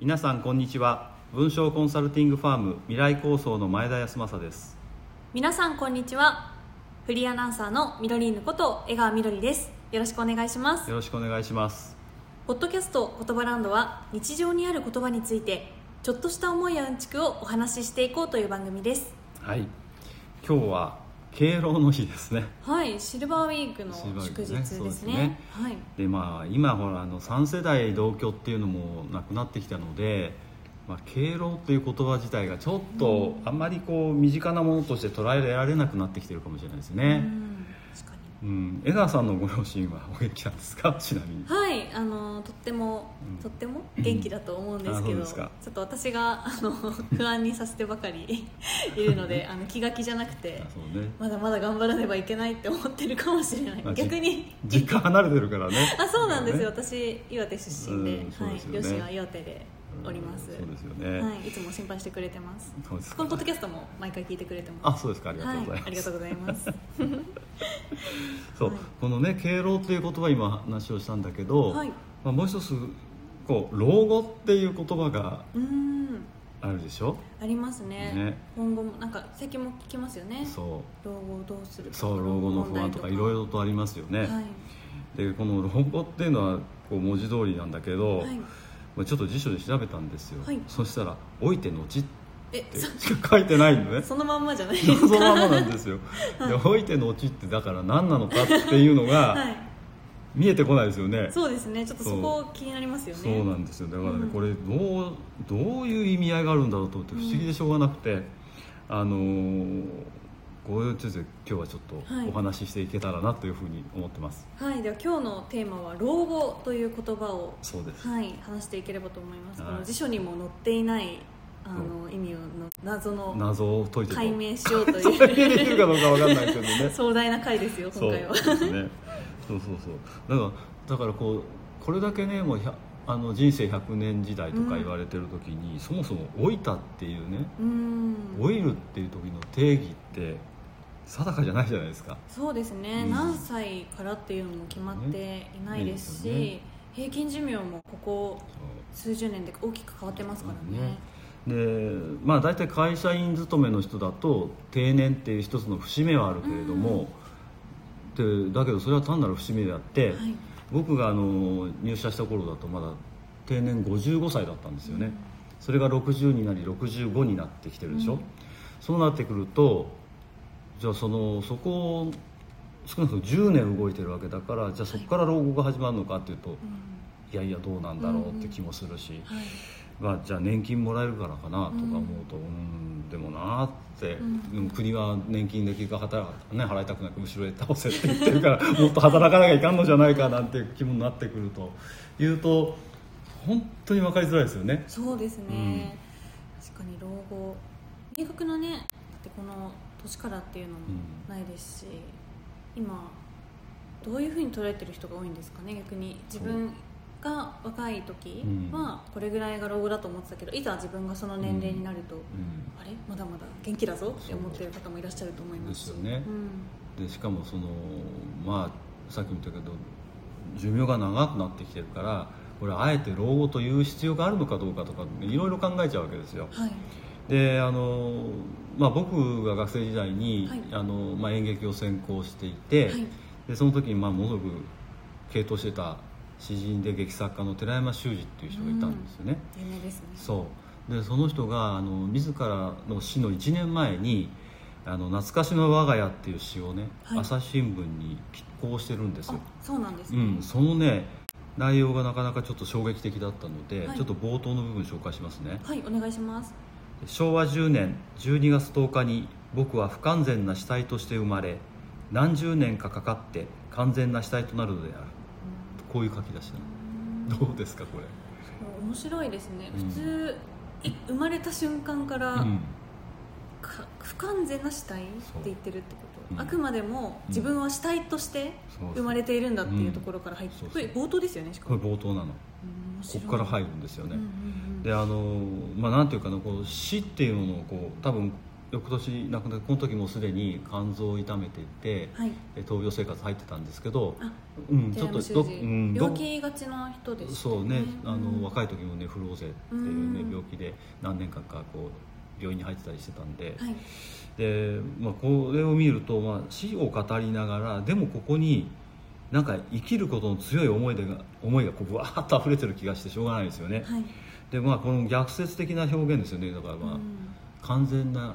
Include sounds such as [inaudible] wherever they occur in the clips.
皆さんこんにちは。文章コンサルティングファーム未来構想の前田康政です。皆さんこんにちは。フリーアナウンサーのみどりーぬこと江川みどりです。よろしくお願いします。よろしくお願いします。ポッドキャスト言葉ランドは日常にある言葉についてちょっとした思いやうんちくをお話ししていこうという番組です。はい。今日は敬老の日ですね。はいシルバーウィークの祝日でね。ですすね。はい。でまあ今ほらあの3世代同居っていうのもなくなってきたので、まあ、敬老っていう言葉自体がちょっとあんまりこう身近なものとして捉えられなくなってきてるかもしれないですうねん。確かにうん。江川さんのご両親はお元気なんですか？[laughs] ちなみに。はいあのとっても、うん。とっても？元気だと思うんですけど、ちょっと私があの不安にさせてばかり [laughs] いるのであの気が気じゃなくてね。まだまだ頑張らねばいけないって思ってるかもしれない。まあじ逆に。実家離れてるからね。[laughs] あそうなんですよ、ね。私岩手出身で,、うんそうはい両親は岩手でおります、そうですよね、はい、いつも心配してくれてます。そうですか。このポッドキャストも毎回聞いてくれてます。あそうですか。ありがとうございます、はい、ありがとうございます。[laughs] そう、はい。このね敬老っていう言葉今話をしたんだけど、はい。まあ、もう一つこう老後っていう言葉がうーん。あるでしょ？ありますね。ね。今後もなんか最近も聞きますよね。そ老後をどうするうそう老後の不安とかいろいろとありますよね、はい。でこの老後っていうのはこう文字通りなんだけど、ちょっと辞書で調べたんですよ、はい。そしたら「老いて後」ってえしか [laughs] 書いてないのね。そ [laughs] そのまんまじゃないです [laughs] そかのままなんですよ、で老いて後ってだから何なのかっていうのがはい。見えてこないですよね、そうですね。ちょっとそこ気になりますよね。そう。なんですよ。だからね、うん。これどうどういう意味合いがあるんだろうと思って不思議でしょうがなくて、あのーこういうつで今日はちょっはい。とお話ししていけたらなというふうに思ってます、はい。では今日のテーマは老後という言葉をそうです、はい。話していければと思います、はい。この辞書にも載っていないあの意味の謎の謎を解いて解明しようという。できるかどうかわかんないけどね。[laughs] 壮大な回ですよそう今回は。ですね。そうそうそう。だからだからこうこれだけねもうあの人生100年時代とか言われてる時に、そもそも老いたっていうねうーん。老いるっていう時の定義って定かじゃないじゃないですか。そうですね、うん。何歳からっていうのも決まっていないですし、ねね。平均寿命もここ数十年で大きく変わってますからね。でまあ大体会社員勤めの人だと定年っていう一つの節目はあるけれども、でだけどそれは単なる節目であって、はい。僕があの入社した頃だとまだ定年55歳だったんですよね、それが60になり65になってきてるでしょ、うん。そうなってくるとじゃあそのそこを少なくとも10年動いてるわけだからじゃあそこから老後が始まるのかっていうと、うん。いやいやどうなんだろうって気もするし、はいまあ、じゃあ年金もらえるからかなとか思うとうんでもなーって、うん。うん国は年金で結果働か、ね、払いたくなく後ろへ倒せって言ってるからもっと働かなきゃいかんのじゃないかなんていう気分になってくるというと本当に分かりづらいですよね。そうですね、確かに老後明確なねだってこの年からっていうのもないですし、今どういうふうに捉えてる人が多いんですかね逆に。自分が若い時う。ん。はこれぐらいが老後だと思ってたけどいざ自分がその年齢になると、うん。あれ？まだまだ元気だぞって思ってる方もいらっしゃると思いまですすよね。うんでしかもそのまあさっきも言ったけど寿命が長くなってきてるからこれあえて老後という必要があるのかどうかとかいろいろ考えちゃうわけですよ。はいであの、まあ、僕が学生時代に、はい。あのまあ、演劇を専攻していて、はい。でその時にまあものすごく傾倒してた詩人で劇作家の寺山修司っていう人がいたんですよね。有名ですね。そう。でその人があの自らの死の1年前に「あの懐かしの我が家」っていう詩をね、はい。朝日新聞に寄稿してるんですあよ、そうなんですね、うん、そのね内容がなかなかちょっと衝撃的だったので、はい。ちょっと冒頭の部分紹介しますね。はいお願いします昭和10年12月10日に僕は不完全な死体として生まれ何十年かかかって完全な死体となるのである。こういう書き出しなの。どうですかこれ。面白いですね、うん。普通い生まれた瞬間から、うん。か不完全な死体って言ってるってこと、う。んあくまでも自分は死体として生まれているんだっていうところから入って、うん。これ冒頭ですよねしかこもれ冒頭なの。ここから入るんですよね、うんうんうん。であのまあなんていうかなこう死っていうのをこう多分翌年亡くなってこの時もすでに肝臓を痛めていて、はい。え闘病生活入ってたんですけどあうん、ちょっとど、うん、ど病気がちな人でしたそうね。あの、うん若い時もねフローゼっていうね、うん。病気で何年間かこう病院に入ってたりしてたんで,、はい。でまあ、これを見ると、まあ、死を語りながらでもここになんか生きることの強い思いでが思いがこうぶわーっと溢れてる気がしてしょうがないですよね、はい。でまあこの逆説的な表現ですよね。だからまあ、うん。完全な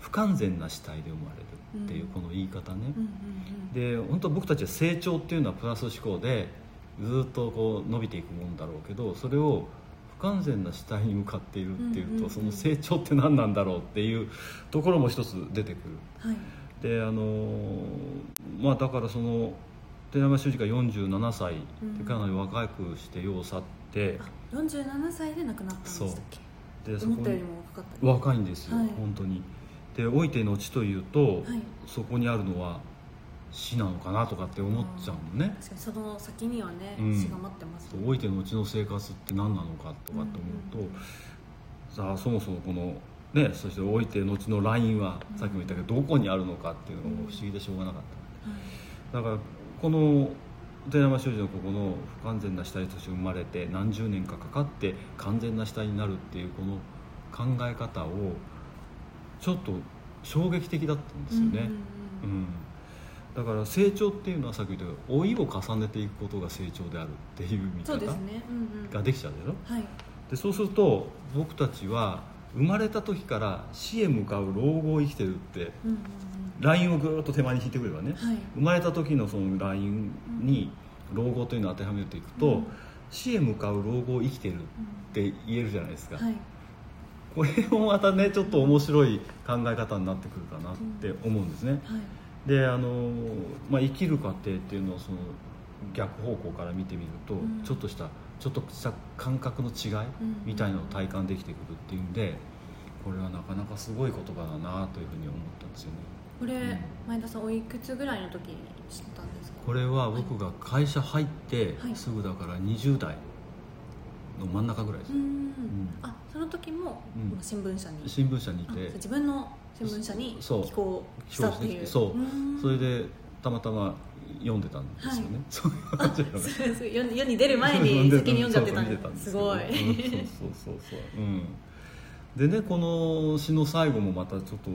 不完全な死体で生まれるっていううん。この言い方ね、で本当僕たちは成長っていうのはプラス思考でずっとこう伸びていくもんだろうけどそれを不完全な死体に向かっているっていうと、うんうんうん。その成長って何なんだろうっていうところも一つ出てくる。うんはい。であのーまあだからその寺山修司が47歳うん。でかなり若くして世を去って、あ47歳で亡くなったんでしたっけ？でそこに思ったよりも若かった。若いんですよ、はい。本当に。で老いての地というと、はい。そこにあるのは死なのかなとかって思っちゃうのね。確かにその先にはね、うん。死が待ってます。そう老いてのうちの生活って何なのかとかって思うと、さあそもそもこのねそして老いて後のラインはさっきも言ったけどどこにあるのかっていうのが不思議でしょうがなかった、だからこの寺山修司のここの不完全な死体として生まれて何十年かかかって完全な死体になるっていうこの考え方をちょっと衝撃的だったんですよね、うんうん。うんだから成長っていうのはさっき言ったように老いを重ねていくことが成長であるっていう見方ができちゃうでしょはい。でそうすると僕たちは生まれた時から死へ向かう老後を生きてるってうんうんラインをぐーっと手前に引いてくればね、うんはい。生まれた時のそのラインに老後というのを当てはめていくと、うん死へ向かう老後を生きてるって言えるじゃないですか、はい。これもまたねちょっと面白い考え方になってくるかなって思うんですね、はいであの、まあ、生きる過程っていうのをその逆方向から見てみると、うん。ちょっとしたちょっとした感覚の違いみたいなのを体感できてくるっていうんでこれはなかなかすごい言葉だなというふうに思ったんですよね。これ、ん。前田さんおいくつぐらいの時に知ったんですか？これは僕が会社入ってはい。すぐだから20代の真ん中ぐらいです、うん。あその時も、新聞社に。新聞社にいあて自分の新聞社にそう。寄稿したっていう。そう。うん。それでたまたま読んでたんですよね、はい。そう。いう感じなのねそうそう世に出る前に先に読んじゃってたんでそうそう見てすごい。うん。そうそうそうそう。うん。でねこの詩の最後もまたちょっと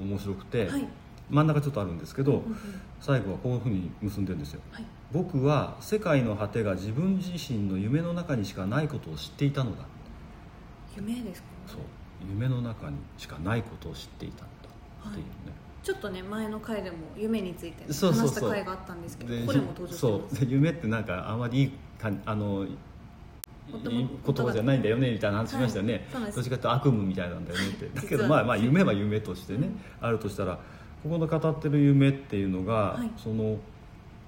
面白くて、はい。真ん中ちょっとあるんですけど、うんうん。最後はこういうふうに結んでるんですよ。はい。僕は世界の果てが自分自身の夢の中にしかないことを知っていたのだ夢ですかそう夢の中にしかないことを知っていたんだっていうね、ちょっとね前の回でも夢について話そうそうそう。した回があったんですけどでここでも登場して夢ってなんかあまりいいかあの言葉じゃないんだよねみたいな話しましたよね、はい。どっちかというと悪夢みたいなんだよねって。だけどまあまあ夢は夢としてね、うんあるとしたらここの語ってる夢っていうのが、はい。その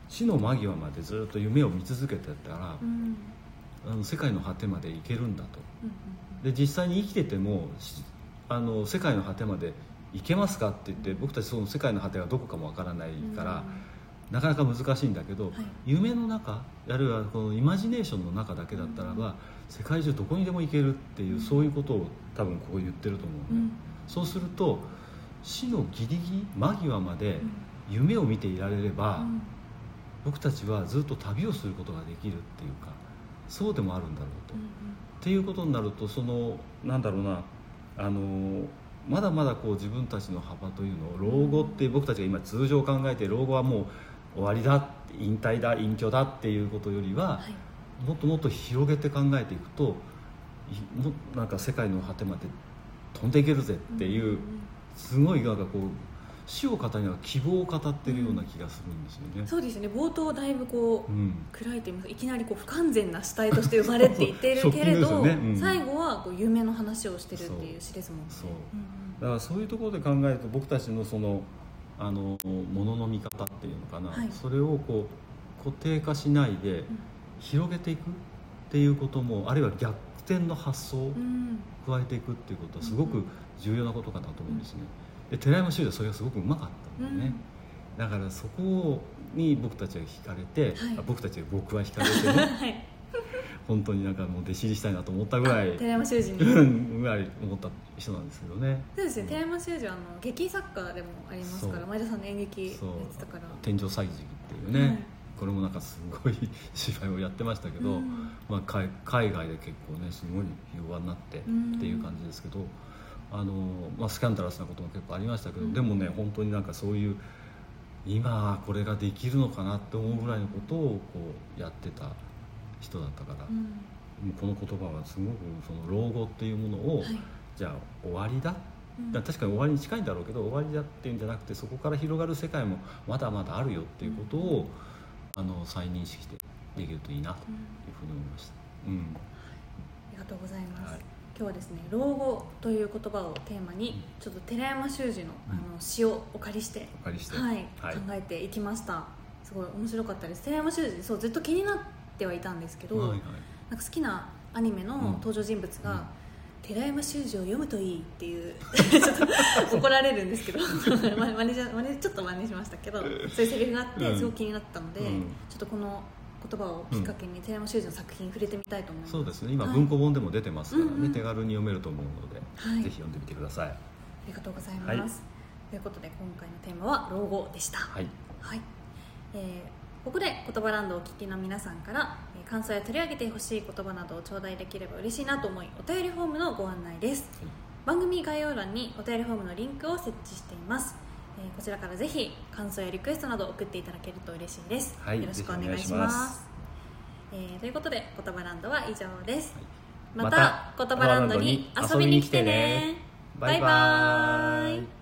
死の間際までずっと夢を見続けてたらう、ん。あの世界の果てまで行けるんだと。うんで実際に生きててもしあの世界の果てまで行けますかって言って僕たちその世界の果てがどこかもわからないうん。から、なかなか難しいんだけど、はい。夢の中あるいはこのイマジネーションの中だけだったらば、世界中どこにでも行けるっていう、うん。そういうことを多分ここ言ってると思う、ねうん。そうすると死のギリギリ間際までうん。夢を見ていられれば、うん。僕たちはずっと旅をすることができるっていうかそうでもあるんだろうと。うんっていうことになるとそのなんだろうなあのまだまだこう自分たちの幅というのを老後って僕たちが今通常考えて老後はもう終わりだ引退だ隠居だっていうことよりは、はい。もっともっと広げて考えていくといもなんか世界の果てまで飛んでいけるぜっていう、ん。すごいなんかこう死を語りながら希望を語ってるような気がするんですよね。そうですね。冒頭だいぶこう、うん暗いと言います。かいきなりこう不完全な死体として生まれって言っているけれど、ね。うん。最後はこう夢の話をしてるっていう詩ですもんねだからそういうところで考えると僕たちのそのあのものの見方っていうのかな、はい。それをこう固定化しないでうん。広げていくっていうこともあるいは逆転の発想をうん加えていくっていうことはすごく重要なことかなと思うんですね。で寺山修司はそれがすごくうまかったんだよね、だからそこに僕たちは惹かれて、はい。あ僕たち僕は惹かれてね。[laughs] はい。本当になんかもう弟子入りしたいなと思ったぐらい寺山修司に。ぐらい思った人なんですけどね。そうですね。寺山修司はあの劇作家でもありますから前田さんの演劇やってたから。天井歳時っていうね、はい。これもなんかすごい [laughs] 芝居をやってましたけど、うん、まあ、海外で結構ねすごい弱になってっていう感じですけど、あのまあ、スキャンダラスなことも結構ありましたけど、うん、でもね本当になんかそういう今これができるのかなって思うぐらいのことをこうやってた人だったから、うん、もうこの言葉はすごくその老後っていうものを、はい、じゃあ終わりだ？確かに終わりに近いんだろうけど終わりだっていうんじゃなくてそこから広がる世界もまだまだあるよっていうことを、あの再認識してできるといいなというふうに思いました、うん、ありがとうございます、はい、今日はですね老後という言葉をテーマにちょっと寺山修司のあの詩をお借りしてお借りして、はい、はい、考えていきました。すごい面白かったです。寺山修司そうずっと気になってはいたんですけど、なんか好きなアニメの登場人物が、寺山修司を読むといいっていう [laughs] ちょっと怒られるんですけど [laughs] ちょっと真似しましたけどそういうセリフがあってすごく気になったので、うん、ちょっとこの言葉をきっかけに寺山修司の作品に触れてみたいと思います、そうですね。今文庫本でも出てますからね、はい、手軽に読めると思うので、はい、ぜひ読んでみてください。ありがとうございます、はい、ということで今回のテーマは老後でした。はい、はい。えー、ここで言葉ランドをお聞きの皆さんから感想や取り上げてほしい言葉などを頂戴できれば嬉しいなと思いお便りフォームのご案内です、はい、番組概要欄にお便りフォームのリンクを設置しています、えー、こちらからぜひ感想やリクエストなど送っていただけると嬉しいです、はい、よろしくお願いします。えー、ということで言葉ランドは以上です、はい、また言葉ランドに遊びに来てね。バイバイ